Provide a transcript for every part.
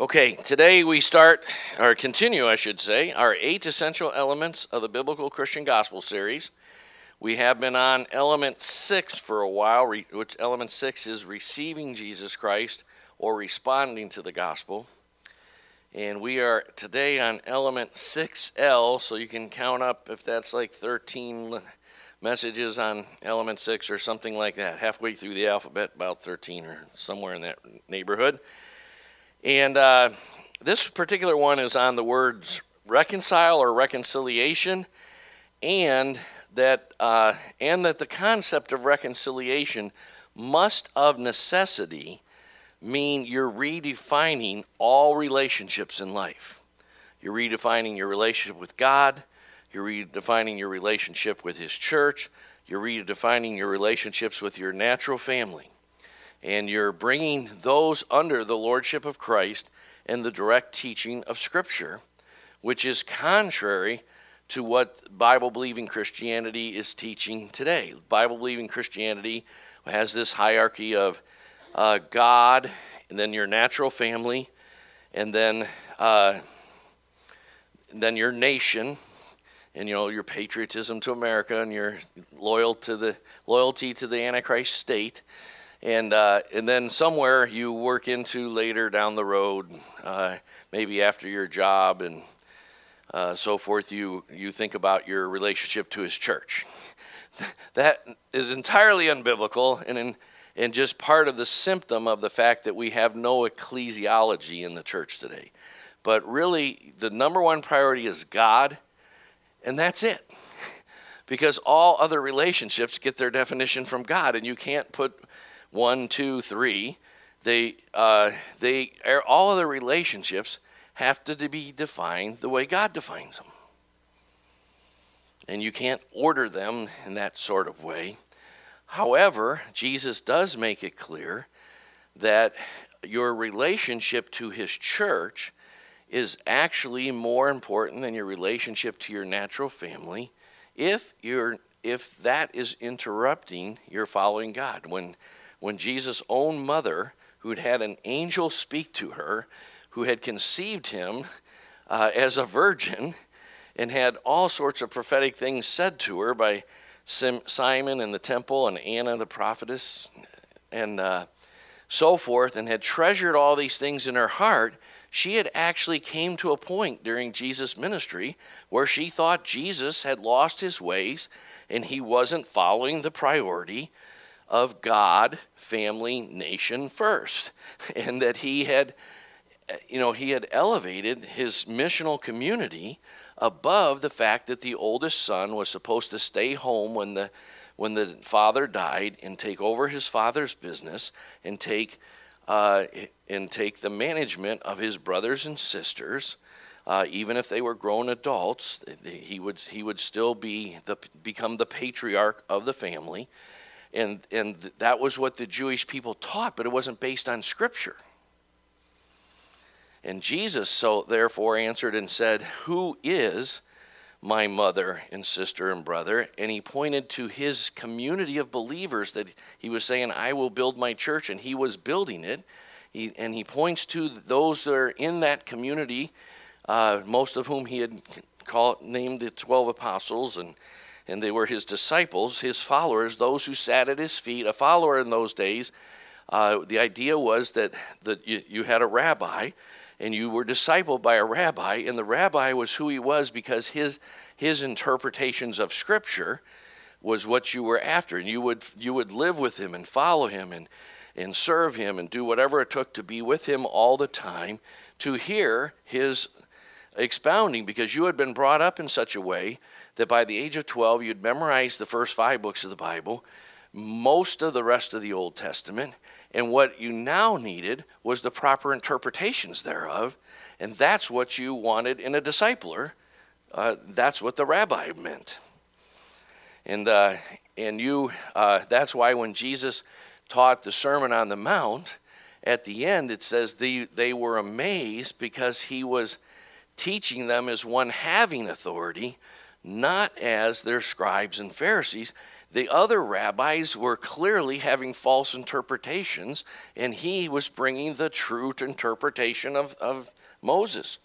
Okay, today we start, or continue, I should say, our eight essential elements of the Biblical Christian Gospel series. We have been on element six for a while, which element six is receiving Jesus Christ or responding to the gospel. And we are today on element 6L, so you can count up if that's like 13 messages on element 6 or something like that, halfway through the alphabet, about 13 or somewhere in that neighborhood. And uh, this particular one is on the words reconcile or reconciliation, and that uh, and that the concept of reconciliation must of necessity mean you're redefining all relationships in life. You're redefining your relationship with God. You're redefining your relationship with His church. You're redefining your relationships with your natural family and you're bringing those under the lordship of Christ and the direct teaching of Scripture, which is contrary to what Bible believing Christianity is teaching today. Bible believing Christianity has this hierarchy of uh, God, and then your natural family, and then uh, then your nation, and you know your patriotism to America, and your loyal to the loyalty to the Antichrist state, and uh, and then somewhere you work into later down the road, uh, maybe after your job and uh, so forth, you you think about your relationship to His church. that is entirely unbiblical and in, and just part of the symptom of the fact that we have no ecclesiology in the church today. But really, the number one priority is God, and that's it. Because all other relationships get their definition from God, and you can't put one, two, three, they uh, they all of the relationships have to be defined the way God defines them, and you can't order them in that sort of way. However, Jesus does make it clear that your relationship to His church is actually more important than your relationship to your natural family if you're if that is interrupting your following God. When when Jesus' own mother, who'd had an angel speak to her, who had conceived him uh, as a virgin, and had all sorts of prophetic things said to her by Sim- Simon in the temple and Anna the prophetess, and uh, so forth, and had treasured all these things in her heart, she had actually came to a point during Jesus' ministry where she thought Jesus had lost his ways and he wasn't following the priority of God, family, nation first, and that he had, you know, he had elevated his missional community above the fact that the oldest son was supposed to stay home when the when the father died and take over his father's business and take uh, and take the management of his brothers and sisters. Uh, even if they were grown adults, he would he would still be the become the patriarch of the family, and and that was what the Jewish people taught, but it wasn't based on Scripture. And Jesus so therefore answered and said, "Who is my mother and sister and brother?" And he pointed to his community of believers that he was saying, "I will build my church," and he was building it. He, and he points to those that are in that community, uh, most of whom he had called, named the twelve apostles and and they were his disciples, his followers, those who sat at his feet. A follower in those days, uh, the idea was that, that you, you had a rabbi and you were discipled by a rabbi, and the rabbi was who he was because his, his interpretations of Scripture was what you were after. And you would, you would live with him and follow him and, and serve him and do whatever it took to be with him all the time to hear his expounding because you had been brought up in such a way that by the age of 12, you'd memorized the first five books of the Bible, most of the rest of the Old Testament, and what you now needed was the proper interpretations thereof. And that's what you wanted in a discipler. Uh, that's what the rabbi meant. And, uh, and you, uh, that's why when Jesus taught the Sermon on the Mount, at the end it says they, they were amazed because he was teaching them as one having authority not as their scribes and Pharisees. the other rabbis were clearly having false interpretations, and he was bringing the true interpretation of, of Moses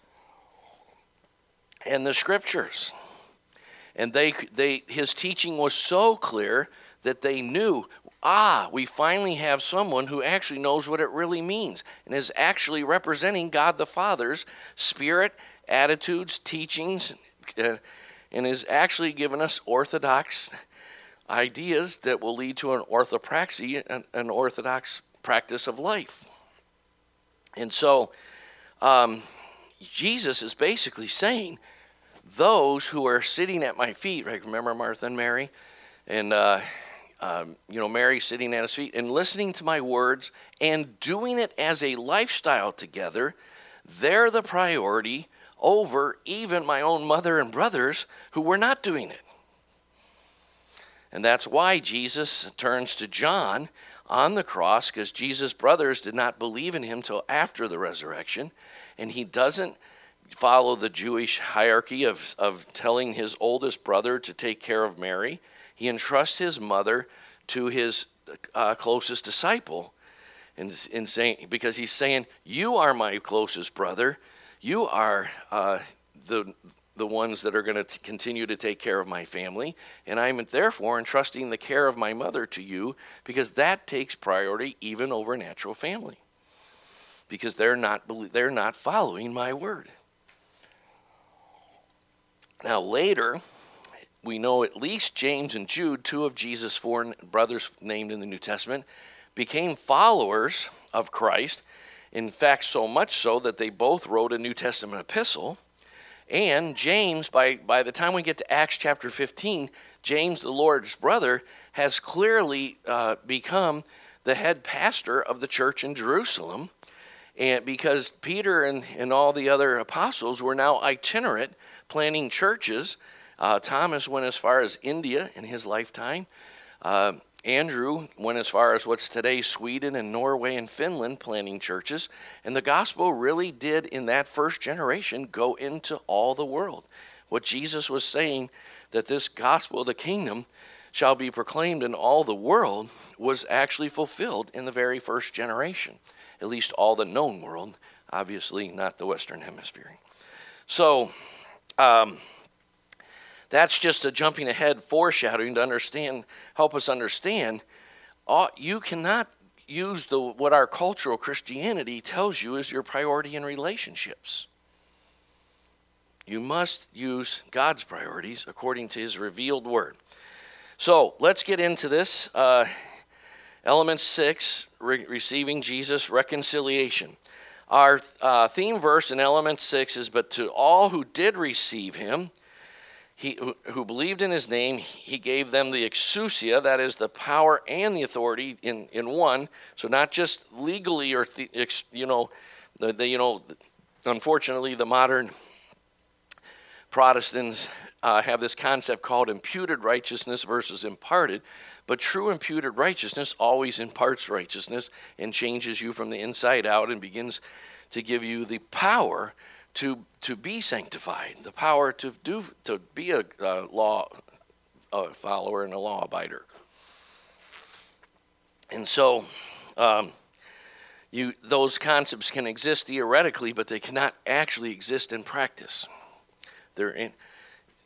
and the scriptures. And they, they, his teaching was so clear that they knew ah, we finally have someone who actually knows what it really means and is actually representing God the Father's spirit, attitudes, teachings, uh, and is actually giving us orthodox ideas that will lead to an orthopraxy, an, an orthodox practice of life. And so, um, Jesus is basically saying, those who are sitting at my feet, right? Remember Martha and Mary? And, uh, um, you know, Mary sitting at his feet and listening to my words and doing it as a lifestyle together, they're the priority over even my own mother and brothers who were not doing it. And that's why Jesus turns to John on the cross, because Jesus' brothers did not believe in him till after the resurrection. And he doesn't follow the Jewish hierarchy of, of telling his oldest brother to take care of Mary. He entrusts his mother to his uh, closest disciple. And, in saying, because he's saying, You are my closest brother. You are uh, the, the ones that are going to continue to take care of my family, and I'm therefore entrusting the care of my mother to you because that takes priority even over natural family. Because they're not they're not following my word. Now later, we know at least James and Jude, two of Jesus' four brothers named in the New Testament, became followers of Christ. In fact, so much so that they both wrote a New Testament epistle and James, by, by the time we get to Acts chapter 15, James, the Lord's brother, has clearly uh, become the head pastor of the church in Jerusalem. And because Peter and, and all the other apostles were now itinerant, planning churches, uh, Thomas went as far as India in his lifetime. Uh, Andrew went as far as what's today Sweden and Norway and Finland planting churches. And the gospel really did, in that first generation, go into all the world. What Jesus was saying, that this gospel of the kingdom shall be proclaimed in all the world, was actually fulfilled in the very first generation, at least all the known world, obviously not the Western Hemisphere. So, um, that's just a jumping ahead foreshadowing to understand, help us understand. Uh, you cannot use the what our cultural Christianity tells you is your priority in relationships. You must use God's priorities according to His revealed word. So let's get into this. Uh, element six: re- receiving Jesus, reconciliation. Our uh, theme verse in element six is, "But to all who did receive Him." He, who believed in his name, he gave them the exousia, that is the power and the authority in, in one. So not just legally or the, you know, the, the, you know, unfortunately the modern Protestants uh, have this concept called imputed righteousness versus imparted. But true imputed righteousness always imparts righteousness and changes you from the inside out and begins to give you the power to to be sanctified, the power to do to be a, law a follower and a law abider. And so, um, you those concepts can exist theoretically, but they cannot actually exist in practice. They're in,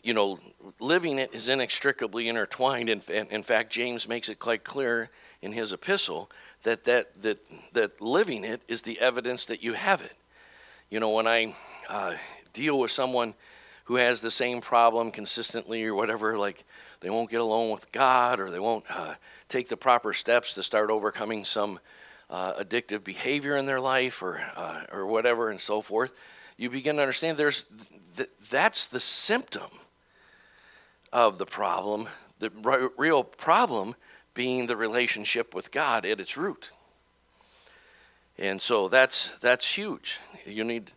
you know, living it is inextricably intertwined. In, in fact, James makes it quite clear in his epistle that, that that that living it is the evidence that you have it. You know, when I uh, deal with someone who has the same problem consistently or whatever, like they won't get along with God or they won't uh, take the proper steps to start overcoming some uh, addictive behavior in their life or uh, or whatever and so forth, you begin to understand there's th- that's the symptom of the problem. The r- real problem being the relationship with God at its root. And so that's that's huge. You need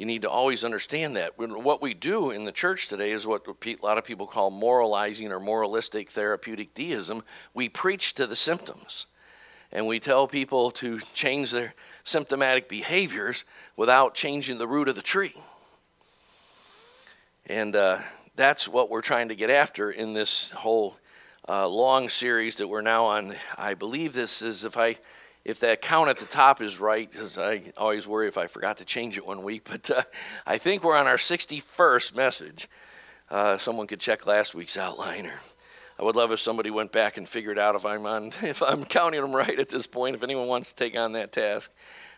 you need to always understand that. What we do in the church today is what a lot of people call moralizing or moralistic therapeutic deism. We preach to the symptoms and we tell people to change their symptomatic behaviors without changing the root of the tree. And uh, that's what we're trying to get after in this whole uh, long series that we're now on. I believe this is if I if that count at the top is right, because I always worry if I forgot to change it one week. But uh, I think we're on our 61st message. Uh, someone could check last week's outline, or I would love if somebody went back and figured out if I'm on if I'm counting them right at this point. If anyone wants to take on that task,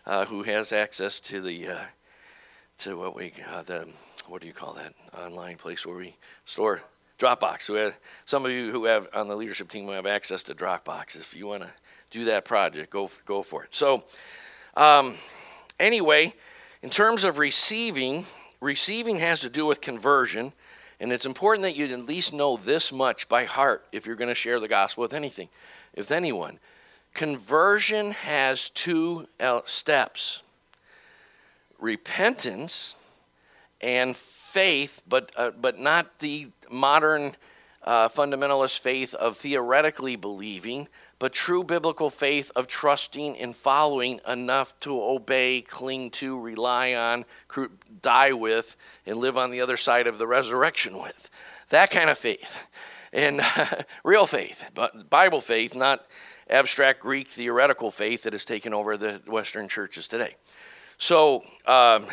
uh, who has access to the uh, to what we uh, the what do you call that online place where we store Dropbox. We have, some of you who have on the leadership team who have access to Dropbox. If you want to do that project, go go for it. So, um, anyway, in terms of receiving, receiving has to do with conversion, and it's important that you at least know this much by heart if you're going to share the gospel with anything, with anyone. Conversion has two steps: repentance and faith, but uh, but not the modern uh, fundamentalist faith of theoretically believing, but true biblical faith of trusting and following enough to obey, cling to, rely on, die with, and live on the other side of the resurrection with. That kind of faith. And real faith, but Bible faith, not abstract Greek theoretical faith that has taken over the Western churches today. So, um,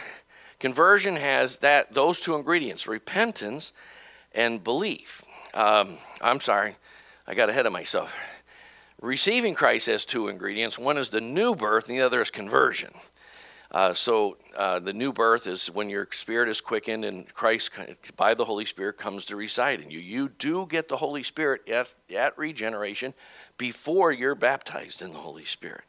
Conversion has that those two ingredients: repentance and belief. Um, I'm sorry, I got ahead of myself. Receiving Christ has two ingredients. One is the new birth, and the other is conversion. Uh, so uh, the new birth is when your spirit is quickened and Christ, by the Holy Spirit, comes to reside in you. You do get the Holy Spirit at, at regeneration before you're baptized in the Holy Spirit.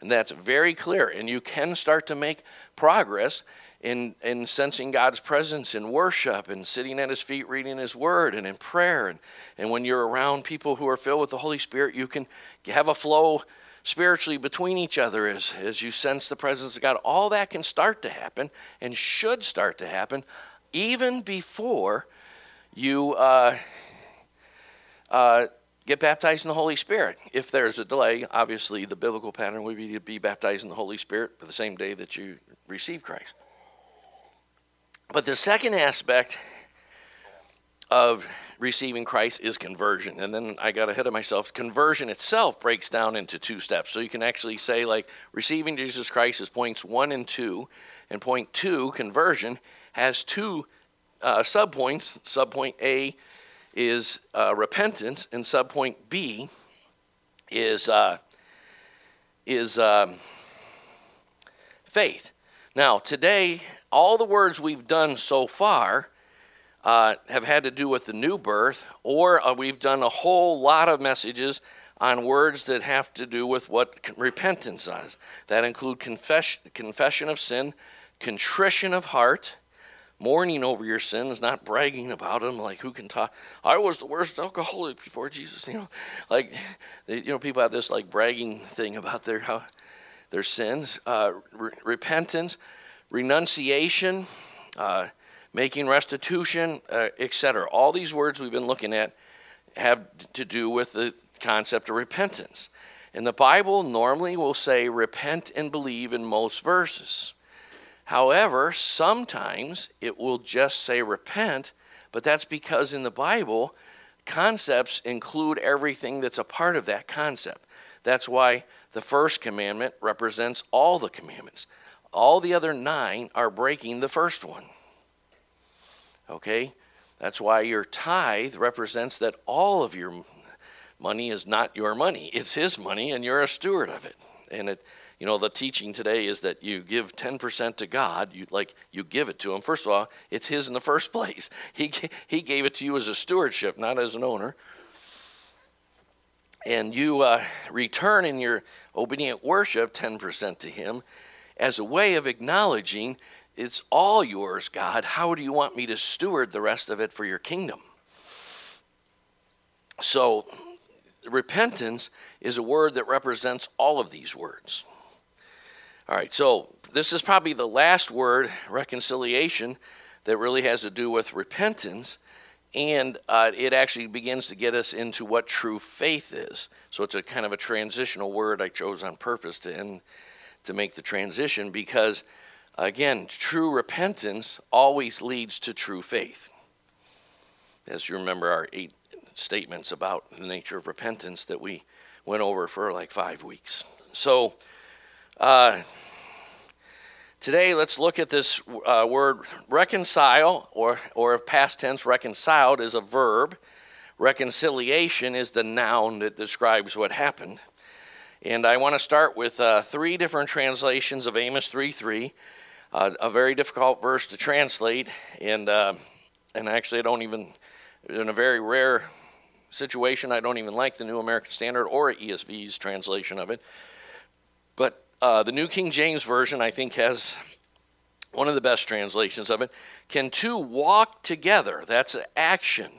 And that's very clear. And you can start to make progress in, in sensing God's presence in worship and sitting at His feet reading His Word and in prayer. And, and when you're around people who are filled with the Holy Spirit, you can have a flow spiritually between each other as, as you sense the presence of God. All that can start to happen and should start to happen even before you uh, uh, get baptized in the Holy Spirit. If there's a delay, obviously the biblical pattern would be to be baptized in the Holy Spirit for the same day that you receive Christ. But the second aspect of receiving Christ is conversion. And then I got ahead of myself. Conversion itself breaks down into two steps. So you can actually say, like, receiving Jesus Christ is points one and two. And point two, conversion, has two uh, subpoints. Subpoint A is uh, repentance, and subpoint B is, uh, is um, faith. Now, today, all the words we've done so far uh, have had to do with the new birth, or uh, we've done a whole lot of messages on words that have to do with what repentance is. That include confession, confession of sin, contrition of heart, mourning over your sins, not bragging about them. Like who can talk? I was the worst alcoholic before Jesus. You know, like you know, people have this like bragging thing about their how, their sins. Uh, re- repentance, renunciation, uh, making restitution, uh, etc. All these words we've been looking at have to do with the concept of repentance. And the Bible normally will say repent and believe in most verses. However, sometimes it will just say repent, but that's because in the Bible, concepts include everything that's a part of that concept. That's why the first commandment represents all the commandments. All the other nine are breaking the first one. Okay? That's why your tithe represents that all of your money is not your money. It's his money and you're a steward of it. And it you know the teaching today is that you give 10% to God, you like you give it to him. First of all, it's his in the first place. He he gave it to you as a stewardship, not as an owner. And you uh, return in your obedient worship 10% to him as a way of acknowledging it's all yours, God. How do you want me to steward the rest of it for your kingdom? So, repentance is a word that represents all of these words. All right, so this is probably the last word, reconciliation, that really has to do with repentance. And uh, it actually begins to get us into what true faith is. So it's a kind of a transitional word I chose on purpose to end to make the transition because, again, true repentance always leads to true faith. As you remember, our eight statements about the nature of repentance that we went over for like five weeks. So, uh, today let's look at this uh, word reconcile, or, or past tense reconciled is a verb. Reconciliation is the noun that describes what happened. And I want to start with uh, three different translations of Amos 3 3, uh, a very difficult verse to translate. And, uh, and actually, I don't even, in a very rare situation, I don't even like the New American Standard or ESV's translation of it. But uh, the New King James Version, I think, has one of the best translations of it. Can two walk together? That's action.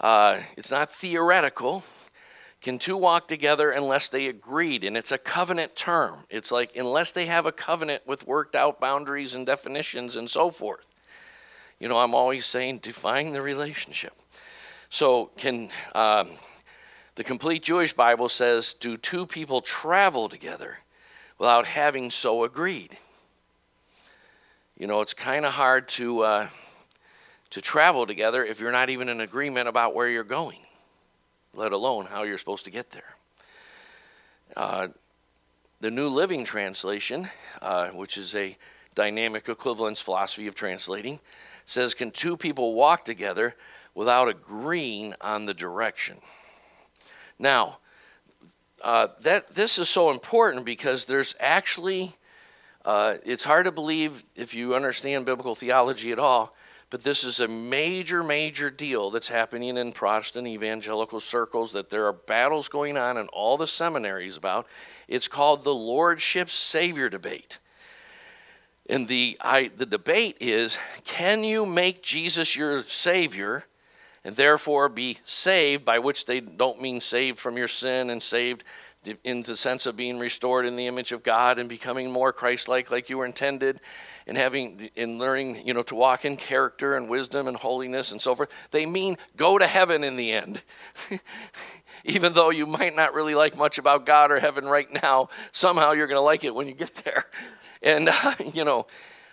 Uh, it's not theoretical. Can two walk together unless they agreed? And it's a covenant term. It's like unless they have a covenant with worked out boundaries and definitions and so forth. You know, I'm always saying define the relationship. So, can um, the complete Jewish Bible says, do two people travel together without having so agreed? You know, it's kind of hard to. Uh, to travel together if you're not even in agreement about where you're going, let alone how you're supposed to get there. Uh, the New Living Translation, uh, which is a dynamic equivalence philosophy of translating, says, Can two people walk together without agreeing on the direction? Now, uh, that this is so important because there's actually, uh, it's hard to believe if you understand biblical theology at all but this is a major, major deal that's happening in Protestant evangelical circles that there are battles going on in all the seminaries about. It's called the Lordship Savior debate. And the, I, the debate is can you make Jesus your Savior and therefore be saved, by which they don't mean saved from your sin and saved in the sense of being restored in the image of God and becoming more Christ-like, like you were intended, and having in learning, you know, to walk in character and wisdom and holiness and so forth. They mean go to heaven in the end. Even though you might not really like much about God or heaven right now, somehow you're going to like it when you get there. And uh, you know,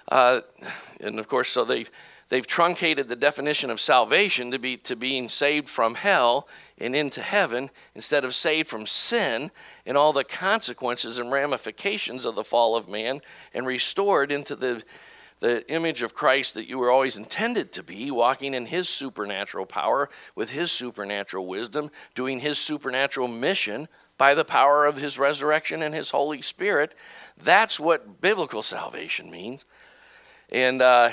uh, and of course, so they've they've truncated the definition of salvation to be to being saved from hell and into heaven instead of saved from sin and all the consequences and ramifications of the fall of man and restored into the, the image of Christ that you were always intended to be, walking in his supernatural power with his supernatural wisdom, doing his supernatural mission by the power of his resurrection and his Holy Spirit. That's what biblical salvation means. And, uh,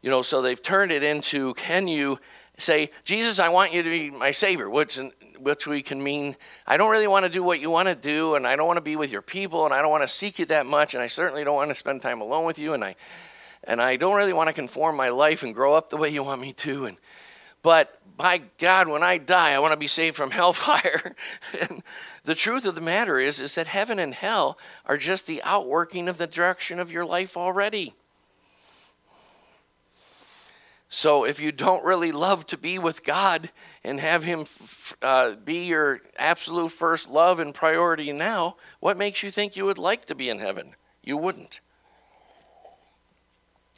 you know, so they've turned it into can you say, Jesus, I want you to be my Savior, which, which we can mean, I don't really want to do what you want to do, and I don't want to be with your people, and I don't want to seek you that much, and I certainly don't want to spend time alone with you, and I, and I don't really want to conform my life and grow up the way you want me to. And, but by God, when I die, I want to be saved from hellfire. and the truth of the matter is, is that heaven and hell are just the outworking of the direction of your life already. So if you don't really love to be with God and have Him uh, be your absolute first love and priority now, what makes you think you would like to be in heaven? You wouldn't.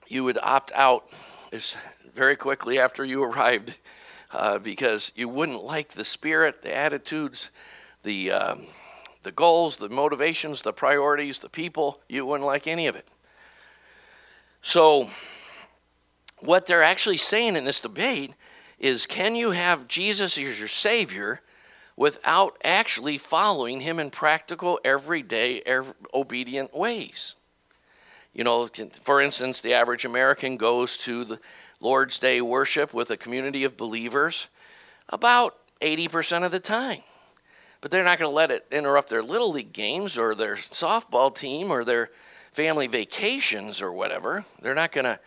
You would opt out very quickly after you arrived uh, because you wouldn't like the spirit, the attitudes, the, um, the goals, the motivations, the priorities, the people. You wouldn't like any of it. So, what they're actually saying in this debate is can you have Jesus as your Savior without actually following Him in practical, everyday, every, obedient ways? You know, for instance, the average American goes to the Lord's Day worship with a community of believers about 80% of the time. But they're not going to let it interrupt their little league games or their softball team or their family vacations or whatever. They're not going to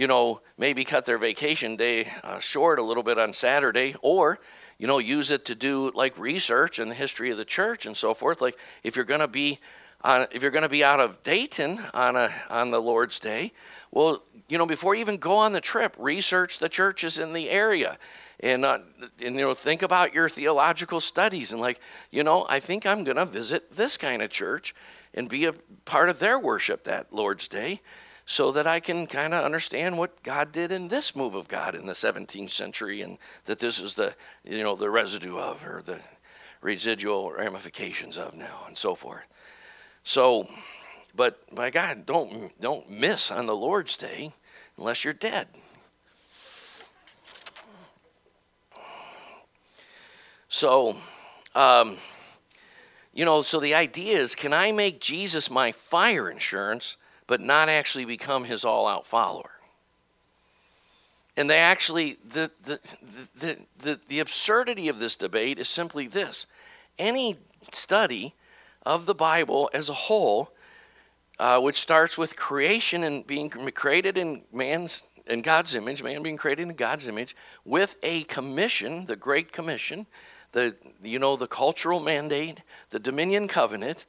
you know, maybe cut their vacation day uh, short a little bit on Saturday, or, you know, use it to do like research in the history of the church and so forth. Like if you're going to be on, if you're going to be out of Dayton on a on the Lord's Day, well, you know, before you even go on the trip, research the churches in the area. And, uh, and you know think about your theological studies and like you know I think I'm going to visit this kind of church and be a part of their worship that Lord's Day so that I can kind of understand what God did in this move of God in the 17th century and that this is the you know the residue of or the residual ramifications of now and so forth. So but my God, don't don't miss on the Lord's day unless you're dead. So um, you know, so the idea is can I make Jesus my fire insurance, but not actually become his all out follower? And they actually, the, the, the, the, the absurdity of this debate is simply this any study of the Bible as a whole, uh, which starts with creation and being created in man's in God's image, man being created in God's image, with a commission, the Great Commission, the you know the cultural mandate, the dominion covenant,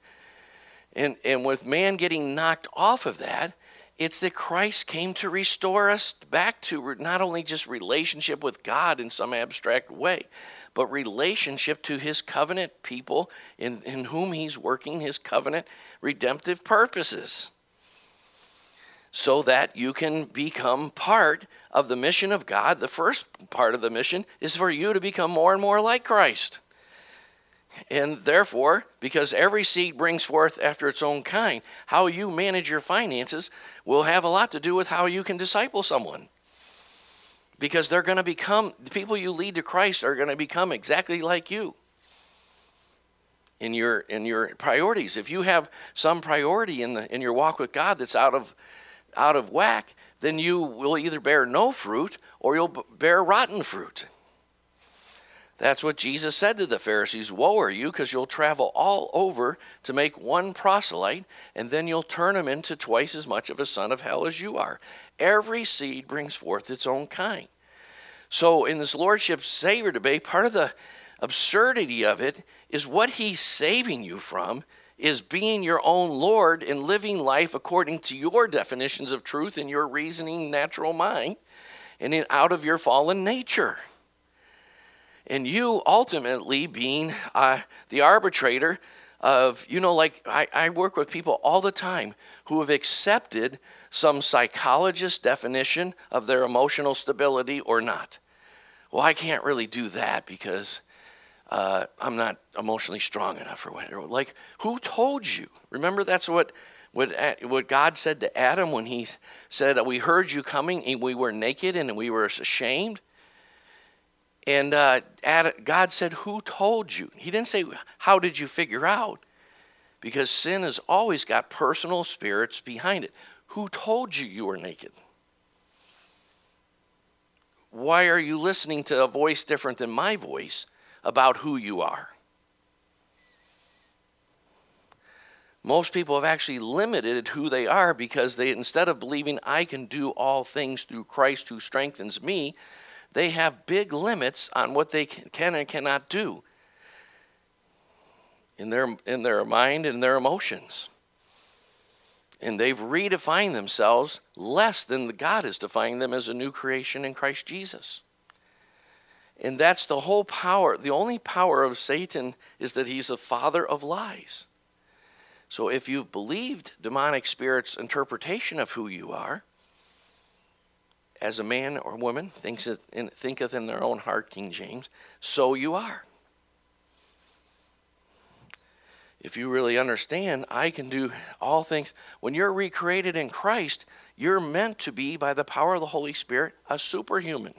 and and with man getting knocked off of that, it's that Christ came to restore us back to not only just relationship with God in some abstract way, but relationship to his covenant people in, in whom he's working his covenant redemptive purposes so that you can become part of the mission of God. The first part of the mission is for you to become more and more like Christ. And therefore, because every seed brings forth after its own kind, how you manage your finances will have a lot to do with how you can disciple someone. Because they're going to become, the people you lead to Christ are going to become exactly like you in your in your priorities. If you have some priority in the in your walk with God that's out of out of whack, then you will either bear no fruit or you'll bear rotten fruit. That's what Jesus said to the Pharisees Woe are you, because you'll travel all over to make one proselyte, and then you'll turn him into twice as much of a son of hell as you are. Every seed brings forth its own kind. So, in this Lordship Savior debate, part of the absurdity of it is what he's saving you from is being your own Lord and living life according to your definitions of truth and your reasoning natural mind and in, out of your fallen nature. And you ultimately being uh, the arbitrator of, you know, like I, I work with people all the time who have accepted some psychologist definition of their emotional stability or not. Well, I can't really do that because uh, I'm not emotionally strong enough or whatever. Like, who told you? Remember, that's what, what, what God said to Adam when he said, We heard you coming and we were naked and we were ashamed. And uh, God said, Who told you? He didn't say, How did you figure out? Because sin has always got personal spirits behind it. Who told you you were naked? Why are you listening to a voice different than my voice? about who you are. Most people have actually limited who they are because they, instead of believing I can do all things through Christ who strengthens me, they have big limits on what they can and cannot do in their, in their mind and their emotions. And they've redefined themselves less than God is defining them as a new creation in Christ Jesus. And that's the whole power. The only power of Satan is that he's the father of lies. So if you've believed demonic spirits' interpretation of who you are, as a man or woman in, thinketh in their own heart, King James, so you are. If you really understand, I can do all things. When you're recreated in Christ, you're meant to be, by the power of the Holy Spirit, a superhuman.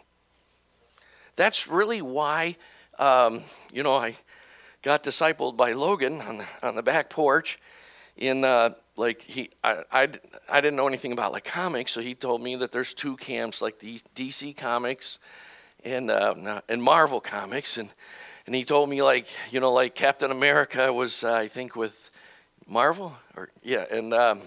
That's really why, um, you know, I got discipled by Logan on the, on the back porch. In uh, like he, I, I, I didn't know anything about like comics, so he told me that there's two camps, like the DC Comics and uh, and Marvel Comics, and and he told me like you know like Captain America was uh, I think with Marvel or yeah, and um,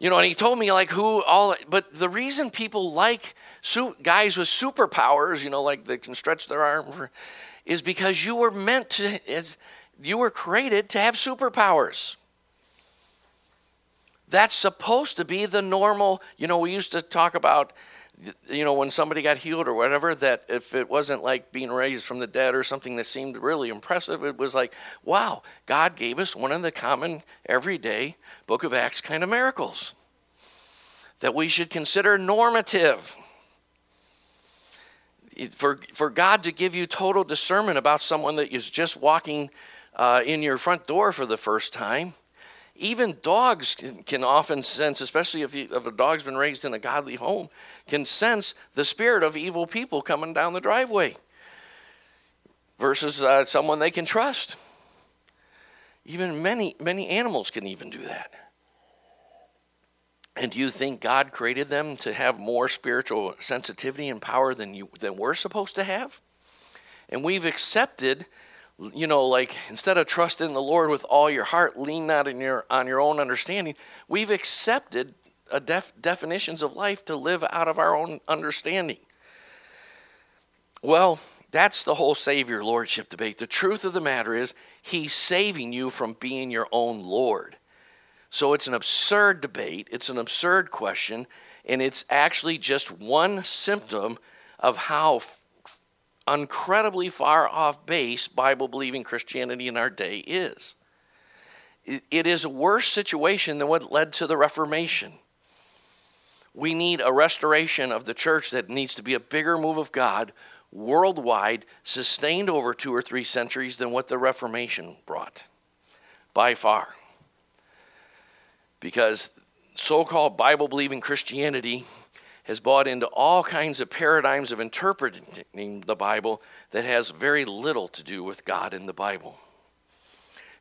you know, and he told me like who all, but the reason people like su- guys with superpowers, you know, like they can stretch their arm, for, is because you were meant to, as, you were created to have superpowers. That's supposed to be the normal, you know, we used to talk about, you know, when somebody got healed or whatever, that if it wasn't like being raised from the dead or something that seemed really impressive, it was like, wow, God gave us one of the common, everyday book of Acts kind of miracles. that we should consider normative. For, for God to give you total discernment about someone that is just walking uh, in your front door for the first time, even dogs can, can often sense, especially if, you, if a dog's been raised in a godly home, can sense the spirit of evil people coming down the driveway versus uh, someone they can trust. Even many, many animals can even do that. And do you think God created them to have more spiritual sensitivity and power than you than we're supposed to have? And we've accepted, you know, like instead of trusting the Lord with all your heart, lean not in your on your own understanding. We've accepted uh, def, definitions of life to live out of our own understanding. Well, that's the whole Savior Lordship debate. The truth of the matter is, He's saving you from being your own Lord. So it's an absurd debate, it's an absurd question, and it's actually just one symptom of how incredibly far off base Bible believing Christianity in our day is. It is a worse situation than what led to the Reformation. We need a restoration of the church that needs to be a bigger move of God worldwide, sustained over two or three centuries than what the Reformation brought, by far. Because so called Bible believing Christianity has bought into all kinds of paradigms of interpreting the Bible that has very little to do with God in the Bible.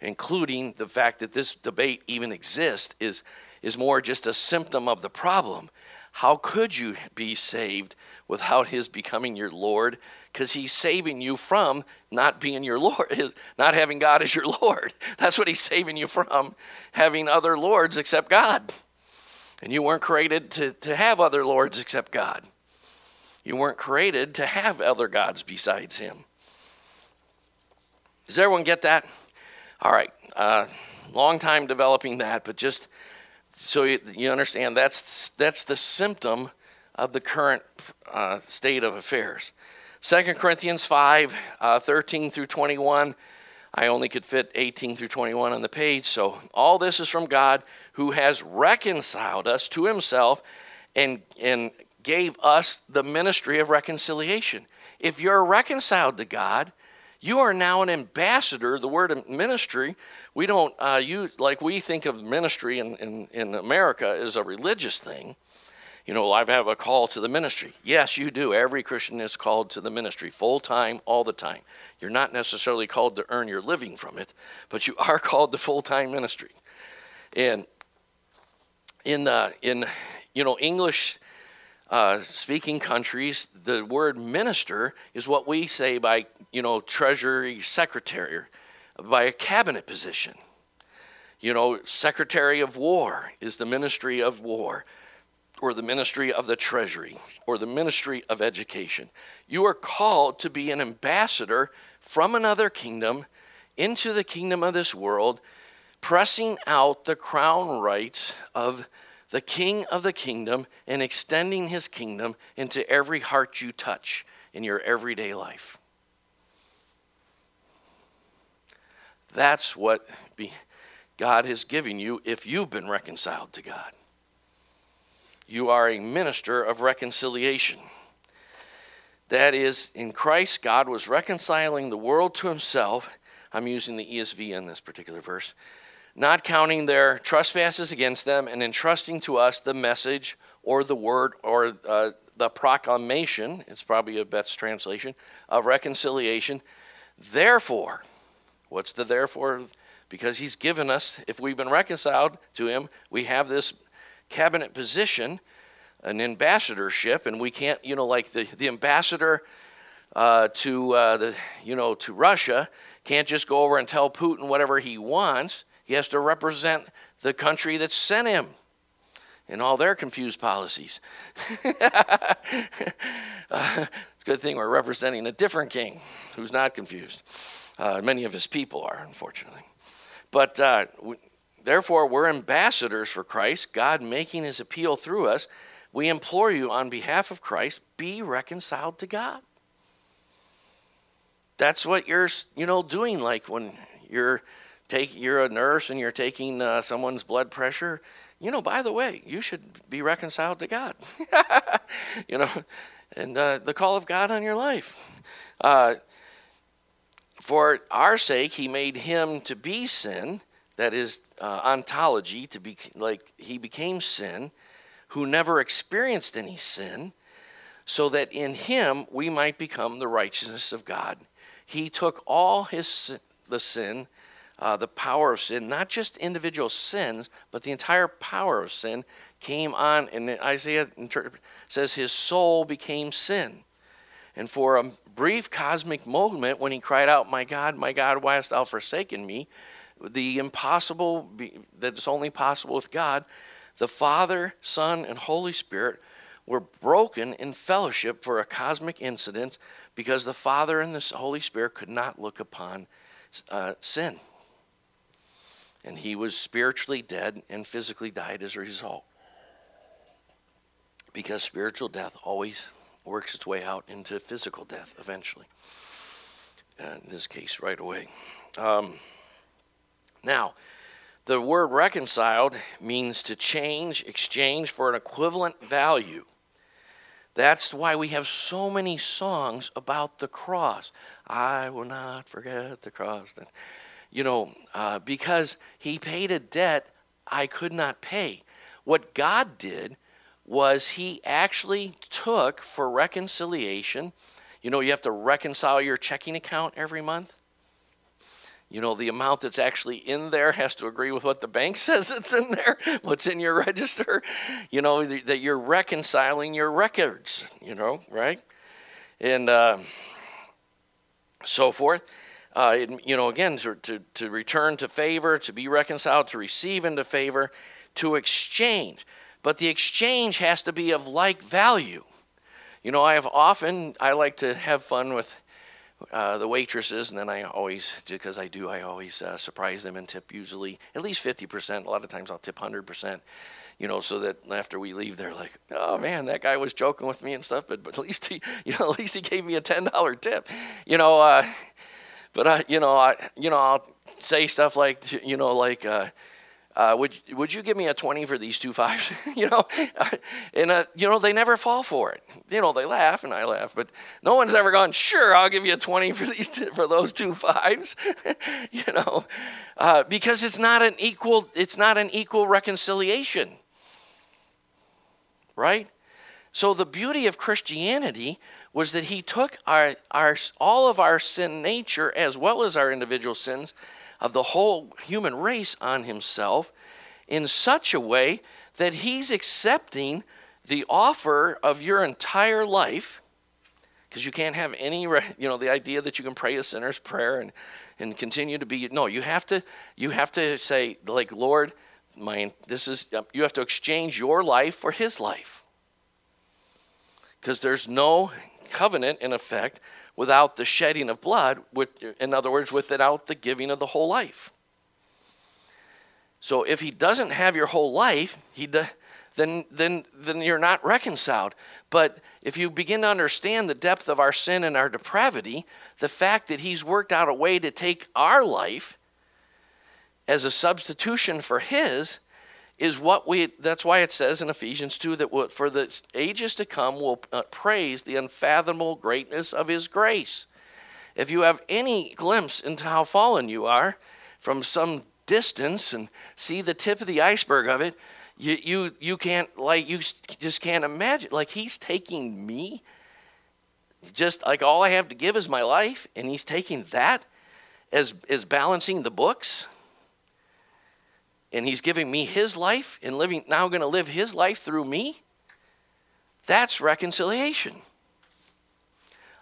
Including the fact that this debate even exists is, is more just a symptom of the problem. How could you be saved without his becoming your Lord because he's saving you from not being your Lord, not having God as your Lord. That's what he's saving you from, having other lords except God. And you weren't created to, to have other lords except God. You weren't created to have other gods besides him. Does everyone get that? All right. Uh, long time developing that, but just so you, you understand, that's, that's the symptom of the current uh, state of affairs. 2 Corinthians 5 uh, 13 through 21. I only could fit 18 through 21 on the page. So, all this is from God who has reconciled us to himself and, and gave us the ministry of reconciliation. If you're reconciled to God, you are now an ambassador. The word ministry, we don't uh, use, like we think of ministry in, in, in America as a religious thing you know, I have a call to the ministry. Yes, you do. Every Christian is called to the ministry full time, all the time. You're not necessarily called to earn your living from it, but you are called to full time ministry. And in the in you know English uh, speaking countries, the word minister is what we say by you know treasury secretary, by a cabinet position. You know, secretary of war is the ministry of war or the ministry of the treasury or the ministry of education. You are called to be an ambassador from another kingdom into the kingdom of this world, pressing out the crown rights of the king of the kingdom and extending his kingdom into every heart you touch in your everyday life. That's what God has given you if you've been reconciled to God. You are a minister of reconciliation. That is, in Christ, God was reconciling the world to himself. I'm using the ESV in this particular verse. Not counting their trespasses against them and entrusting to us the message or the word or uh, the proclamation, it's probably a best translation, of reconciliation. Therefore, what's the therefore? Because he's given us, if we've been reconciled to him, we have this cabinet position, an ambassadorship, and we can't, you know, like the, the ambassador uh, to uh, the, you know, to Russia can't just go over and tell Putin whatever he wants. He has to represent the country that sent him and all their confused policies. uh, it's a good thing we're representing a different king who's not confused. Uh, many of his people are, unfortunately. But uh, Therefore, we're ambassadors for Christ, God making his appeal through us. We implore you on behalf of Christ, be reconciled to God. That's what you're, you know, doing. Like when you're take, you're a nurse and you're taking uh, someone's blood pressure, you know, by the way, you should be reconciled to God. you know, and uh, the call of God on your life. Uh, for our sake, he made him to be sin, that is uh, ontology, to be like he became sin, who never experienced any sin, so that in him we might become the righteousness of God. He took all his the sin, uh, the power of sin, not just individual sins, but the entire power of sin came on, and Isaiah says his soul became sin. And for a brief cosmic moment when he cried out, My God, my God, why hast thou forsaken me? The impossible that is only possible with God, the Father, Son, and Holy Spirit were broken in fellowship for a cosmic incident because the Father and the Holy Spirit could not look upon uh, sin. And he was spiritually dead and physically died as a result. Because spiritual death always works its way out into physical death eventually. Uh, in this case, right away. Um, now, the word reconciled means to change, exchange for an equivalent value. That's why we have so many songs about the cross. I will not forget the cross. You know, uh, because he paid a debt I could not pay. What God did was he actually took for reconciliation. You know, you have to reconcile your checking account every month. You know, the amount that's actually in there has to agree with what the bank says it's in there, what's in your register. You know, that you're reconciling your records, you know, right? And uh, so forth. Uh, you know, again, to, to, to return to favor, to be reconciled, to receive into favor, to exchange. But the exchange has to be of like value. You know, I have often, I like to have fun with uh, the waitresses, and then I always, because I do, I always uh, surprise them and tip usually at least 50%. A lot of times I'll tip 100%, you know, so that after we leave, they're like, oh man, that guy was joking with me and stuff, but, but at least he, you know, at least he gave me a $10 tip, you know, uh, but I, you know, I, you know, I'll say stuff like, you know, like, uh, would would you give me a twenty for these two fives? you know, and uh, you know they never fall for it. You know they laugh and I laugh, but no one's ever gone. Sure, I'll give you a twenty for these for those two fives. you know, uh, because it's not an equal. It's not an equal reconciliation, right? So the beauty of Christianity was that He took our our all of our sin nature as well as our individual sins of the whole human race on himself in such a way that he's accepting the offer of your entire life because you can't have any you know the idea that you can pray a sinner's prayer and and continue to be no you have to you have to say like lord my this is um, you have to exchange your life for his life. Because there's no covenant in effect without the shedding of blood, in other words, without the giving of the whole life. So if he doesn't have your whole life, he then, then, then you're not reconciled. But if you begin to understand the depth of our sin and our depravity, the fact that he's worked out a way to take our life as a substitution for his, is what we that's why it says in ephesians 2 that for the ages to come will uh, praise the unfathomable greatness of his grace. If you have any glimpse into how fallen you are from some distance and see the tip of the iceberg of it you you you can't like you just can't imagine like he's taking me just like all i have to give is my life and he's taking that as as balancing the books and he's giving me his life and living now going to live his life through me? That's reconciliation.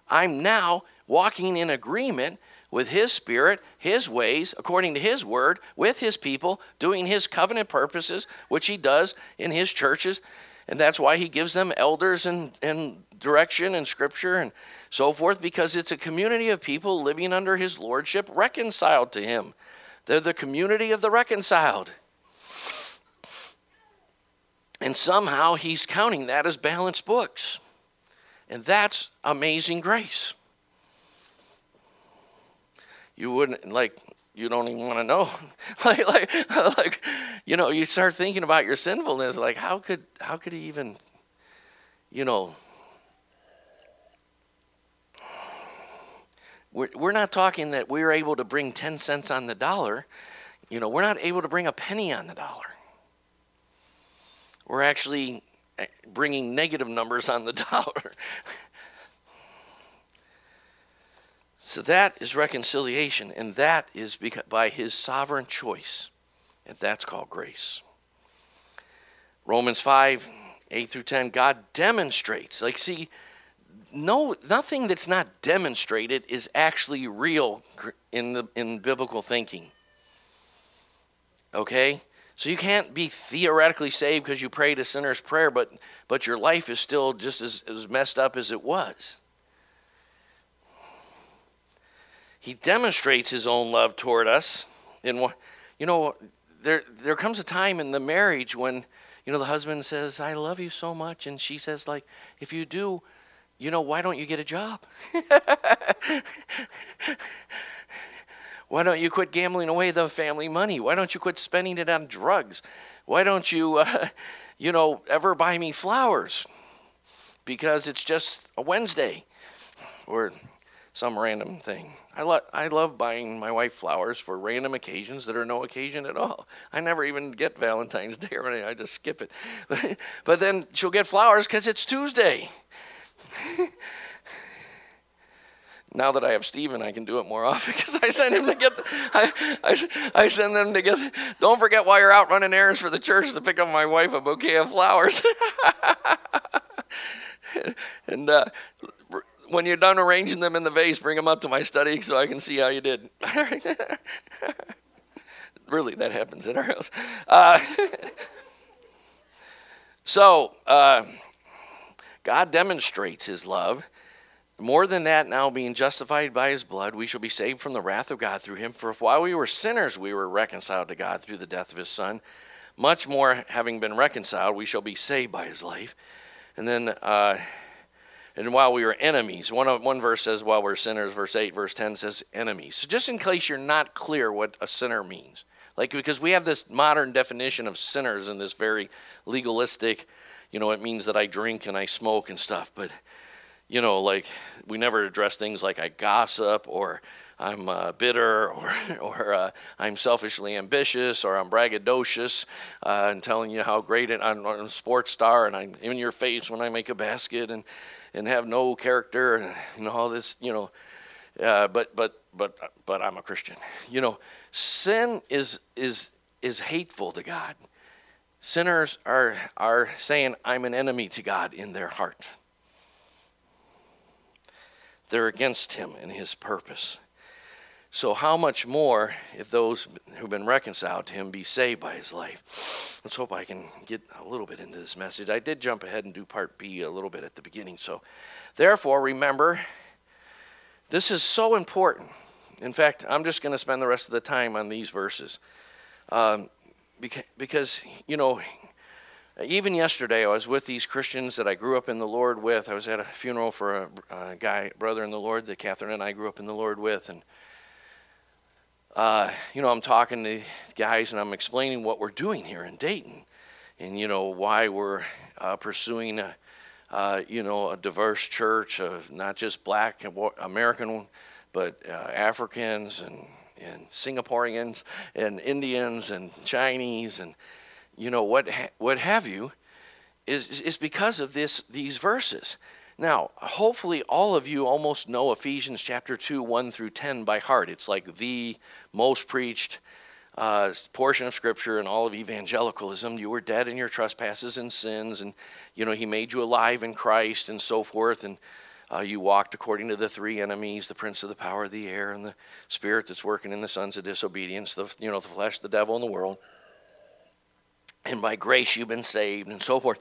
I'm now walking in agreement with his spirit his ways according to his word with his people doing his covenant purposes which he does in his churches. And that's why he gives them elders and, and direction and scripture and so forth because it's a community of people living under his lordship reconciled to him they're the community of the reconciled. And somehow he's counting that as balanced books. And that's amazing grace. You wouldn't, like, you don't even want to know. like, like, like, you know, you start thinking about your sinfulness. Like, how could, how could he even, you know, we're, we're not talking that we're able to bring 10 cents on the dollar. You know, we're not able to bring a penny on the dollar. We're actually eh, bringing negative numbers on the dollar. So that is reconciliation, and that is by his sovereign choice, and that's called grace. Romans 5 8 through 10, God demonstrates. Like, see, no, nothing that's not demonstrated is actually real in, the, in biblical thinking. Okay? So you can't be theoretically saved because you prayed a sinner's prayer, but, but your life is still just as, as messed up as it was. he demonstrates his own love toward us. And you know, there there comes a time in the marriage when you know the husband says, "I love you so much," and she says, "Like, if you do, you know, why don't you get a job? why don't you quit gambling away the family money? Why don't you quit spending it on drugs? Why don't you, uh, you know, ever buy me flowers? Because it's just a Wednesday, or some random thing. I, lo- I love buying my wife flowers for random occasions that are no occasion at all. I never even get Valentine's Day or anything. I just skip it. but then she'll get flowers because it's Tuesday. now that I have Stephen, I can do it more often because I send him to get. The, I, I, I send them to get. Don't forget while you're out running errands for the church to pick up my wife a bouquet of flowers. and uh, when you're done arranging them in the vase, bring them up to my study so I can see how you did. really, that happens in our house. Uh, so, uh, God demonstrates his love. More than that, now being justified by his blood, we shall be saved from the wrath of God through him. For if while we were sinners, we were reconciled to God through the death of his Son, much more, having been reconciled, we shall be saved by his life. And then, uh, and while we were enemies. One, one verse says, while we're sinners, verse 8, verse 10 says enemies. So just in case you're not clear what a sinner means, like because we have this modern definition of sinners in this very legalistic, you know, it means that I drink and I smoke and stuff, but you know, like we never address things like I gossip or I'm uh, bitter or, or uh, I'm selfishly ambitious or I'm braggadocious uh, and telling you how great it, I'm, I'm a sports star and I'm in your face when I make a basket and and have no character and know all this you know uh, but but but but I'm a Christian you know. Sin is is is hateful to God sinners are are saying I'm an enemy to God in their heart they're against him and his purpose so, how much more if those who've been reconciled to him be saved by his life? Let's hope I can get a little bit into this message. I did jump ahead and do part B a little bit at the beginning. So, therefore, remember, this is so important. In fact, I'm just going to spend the rest of the time on these verses. Um, because, you know, even yesterday, I was with these Christians that I grew up in the Lord with. I was at a funeral for a, a guy, brother in the Lord, that Catherine and I grew up in the Lord with. And uh, you know, I'm talking to guys and I'm explaining what we're doing here in Dayton, and you know why we're uh, pursuing a, uh, you know, a diverse church of not just Black American, but uh, Africans and and Singaporeans and Indians and Chinese and you know what ha- what have you, is is because of this these verses. Now, hopefully, all of you almost know Ephesians chapter 2, 1 through 10 by heart. It's like the most preached uh, portion of Scripture in all of evangelicalism. You were dead in your trespasses and sins, and, you know, He made you alive in Christ and so forth. And uh, you walked according to the three enemies the prince of the power of the air, and the spirit that's working in the sons of disobedience, the, you know, the flesh, the devil, and the world and by grace you've been saved, and so forth.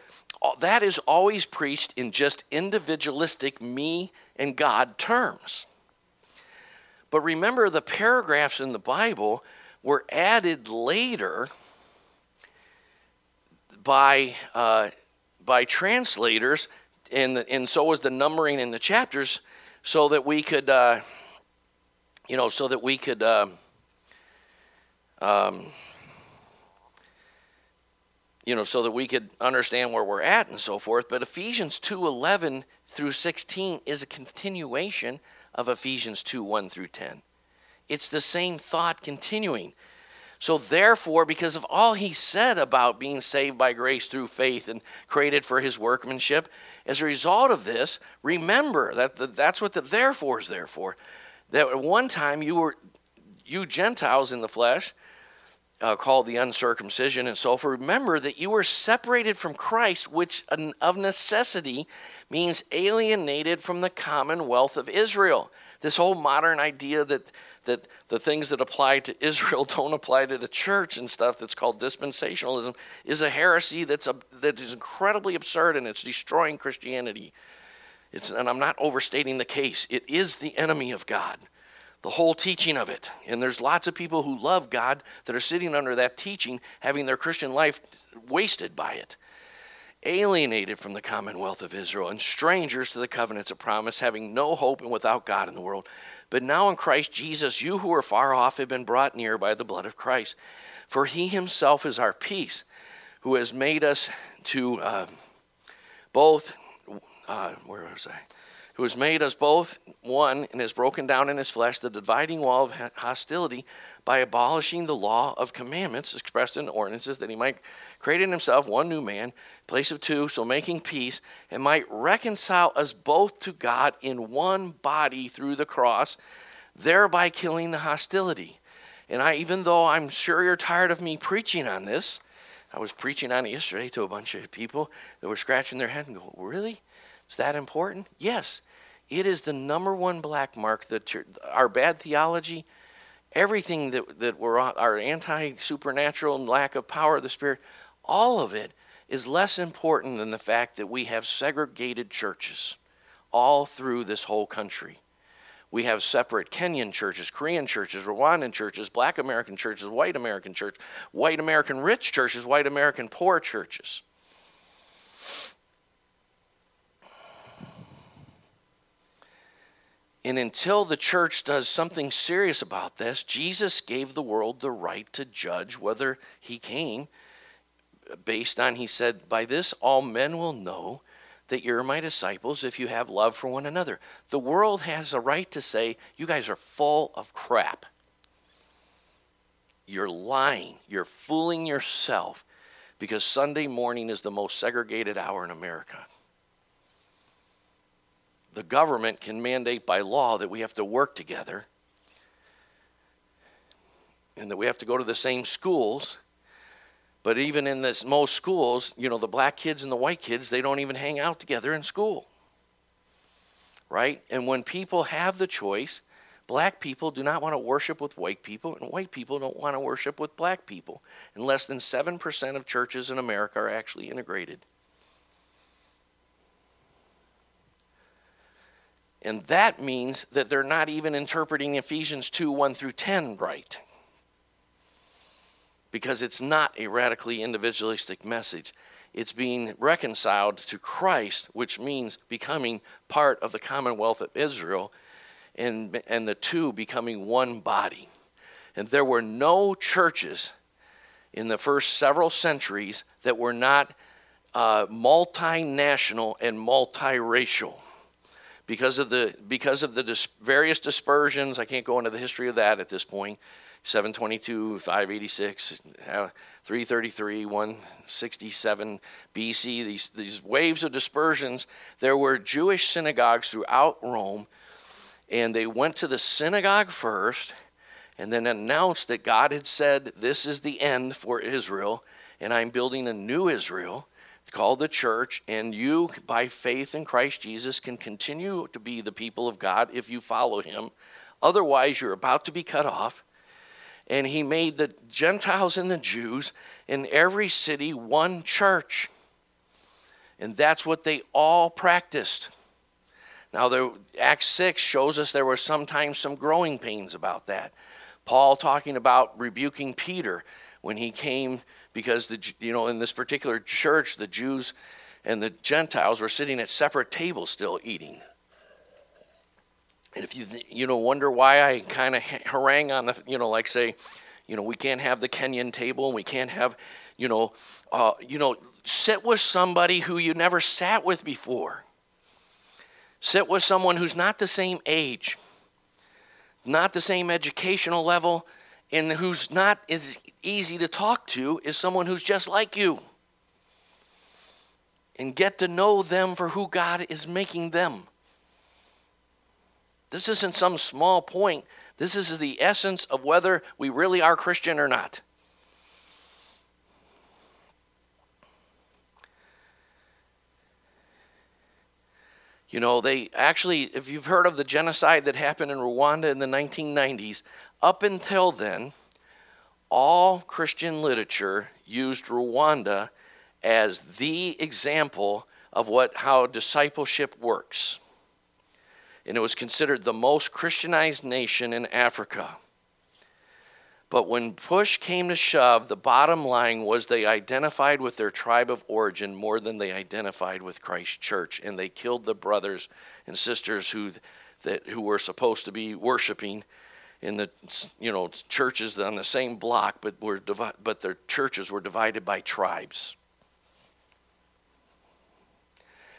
That is always preached in just individualistic me and God terms. But remember, the paragraphs in the Bible were added later by, uh, by translators, and, the, and so was the numbering in the chapters, so that we could, uh, you know, so that we could. Uh, um, you know, so that we could understand where we're at and so forth. But Ephesians 2 11 through 16 is a continuation of Ephesians 2 1 through 10. It's the same thought continuing. So, therefore, because of all he said about being saved by grace through faith and created for his workmanship, as a result of this, remember that the, that's what the therefore is there for. That at one time you were, you Gentiles in the flesh, uh, called the uncircumcision and so forth, remember that you were separated from Christ, which of necessity means alienated from the commonwealth of Israel. This whole modern idea that that the things that apply to Israel don't apply to the church and stuff that's called dispensationalism is a heresy that's a, that is incredibly absurd and it's destroying Christianity. It's, and I'm not overstating the case. It is the enemy of God, the whole teaching of it. And there's lots of people who love God that are sitting under that teaching, having their Christian life wasted by it alienated from the commonwealth of Israel, and strangers to the covenants of promise, having no hope and without God in the world. But now in Christ Jesus, you who were far off have been brought near by the blood of Christ. For he himself is our peace, who has made us to uh, both, uh, where was I? Who has made us both one and has broken down in his flesh the dividing wall of hostility by abolishing the law of commandments expressed in ordinances, that he might create in himself one new man, place of two, so making peace, and might reconcile us both to God in one body through the cross, thereby killing the hostility. And I, even though I'm sure you're tired of me preaching on this, I was preaching on it yesterday to a bunch of people that were scratching their head and go, Really? Is that important? Yes. It is the number one black mark that our bad theology, everything that, that we're our anti supernatural and lack of power of the Spirit, all of it is less important than the fact that we have segregated churches all through this whole country. We have separate Kenyan churches, Korean churches, Rwandan churches, black American churches, white American church, white American rich churches, white American poor churches. And until the church does something serious about this, Jesus gave the world the right to judge whether he came based on, he said, By this all men will know that you're my disciples if you have love for one another. The world has a right to say, You guys are full of crap. You're lying. You're fooling yourself because Sunday morning is the most segregated hour in America the government can mandate by law that we have to work together and that we have to go to the same schools. But even in this most schools, you know, the black kids and the white kids, they don't even hang out together in school. Right? And when people have the choice, black people do not want to worship with white people, and white people don't want to worship with black people. And less than 7% of churches in America are actually integrated. And that means that they're not even interpreting Ephesians 2 1 through 10 right. Because it's not a radically individualistic message. It's being reconciled to Christ, which means becoming part of the commonwealth of Israel and, and the two becoming one body. And there were no churches in the first several centuries that were not uh, multinational and multiracial because of the because of the dis- various dispersions. I can't go into the history of that at this point. 722, 586, uh, 333, 167 BC. These these waves of dispersions. There were Jewish synagogues throughout Rome, and they went to the synagogue first, and then announced that God had said, "This is the end for Israel." And I'm building a new Israel called the church, and you, by faith in Christ Jesus, can continue to be the people of God if you follow him. Otherwise, you're about to be cut off. And he made the Gentiles and the Jews in every city one church. And that's what they all practiced. Now, the, Acts 6 shows us there were sometimes some growing pains about that. Paul talking about rebuking Peter when he came because the you know in this particular church the Jews and the Gentiles were sitting at separate tables still eating. And if you you know wonder why I kind of harangue on the you know like say You know, we can't have the Kenyan table, and we can't have, you know, uh, you know, sit with somebody who you never sat with before. Sit with someone who's not the same age, not the same educational level, and who's not as easy to talk to is someone who's just like you. And get to know them for who God is making them. This isn't some small point. This is the essence of whether we really are Christian or not. You know, they actually, if you've heard of the genocide that happened in Rwanda in the 1990s, up until then, all Christian literature used Rwanda as the example of what how discipleship works. And it was considered the most Christianized nation in Africa. But when push came to shove, the bottom line was they identified with their tribe of origin more than they identified with Christ's church, and they killed the brothers and sisters who that who were supposed to be worshiping in the you know churches on the same block, but were divi- but their churches were divided by tribes.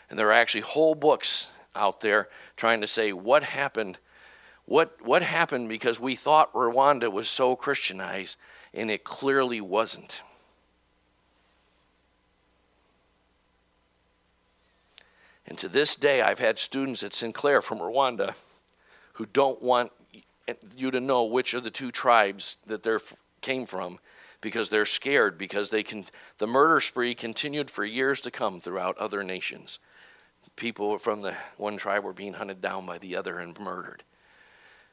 And there are actually whole books out there trying to say what happened what, what happened because we thought Rwanda was so Christianized, and it clearly wasn't. And to this day, I've had students at Sinclair from Rwanda who don't want you to know which of the two tribes that they came from because they're scared because they can the murder spree continued for years to come throughout other nations people from the one tribe were being hunted down by the other and murdered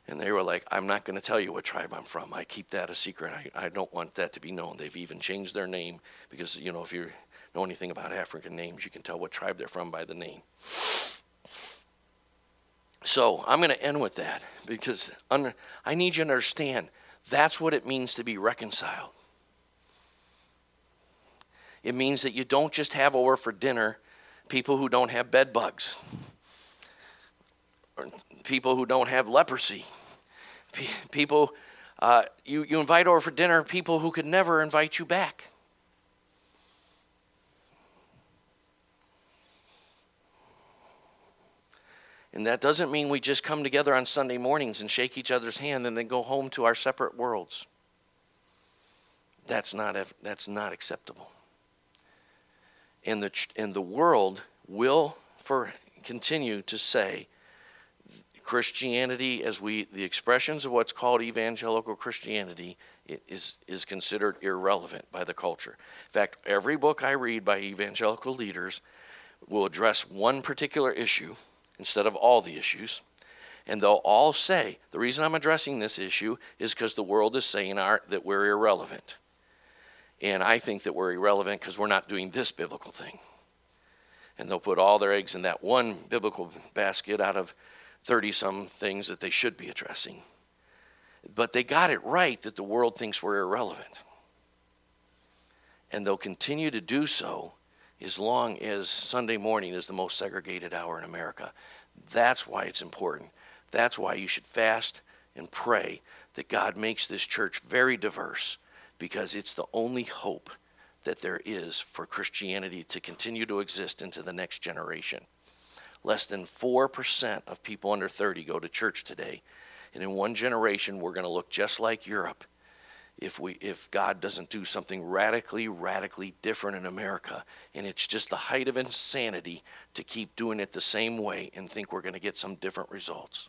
and they were like, I'm not going to tell you what tribe I'm from. I keep that a secret. I, I don't want that to be known. They've even changed their name because, you know, if you know anything about African names, you can tell what tribe they're from by the name. So I'm going to end with that because I need you to understand that's what it means to be reconciled. It means that you don't just have over for dinner people who don't have bed bugs or people who don't have leprosy, people uh, you, you invite over for dinner people who could never invite you back. And that doesn't mean we just come together on Sunday mornings and shake each other's hand and then go home to our separate worlds. That's not, that's not acceptable. And the, and the world will for, continue to say Christianity, as we the expressions of what's called evangelical Christianity, is is considered irrelevant by the culture. In fact, every book I read by evangelical leaders will address one particular issue instead of all the issues. And they'll all say, the reason I'm addressing this issue is because the world is saying our, that we're irrelevant. And I think that we're irrelevant because we're not doing this biblical thing. And they'll put all their eggs in that one biblical basket out of 30 some things that they should be addressing. But they got it right that the world thinks we're irrelevant. And they'll continue to do so as long as Sunday morning is the most segregated hour in America. That's why it's important. That's why you should fast and pray that God makes this church very diverse because it's the only hope that there is for Christianity to continue to exist into the next generation. Less than 4% of people under 30 go to church today. And in one generation, we're going to look just like Europe if, we, if God doesn't do something radically, radically different in America. And it's just the height of insanity to keep doing it the same way and think we're going to get some different results.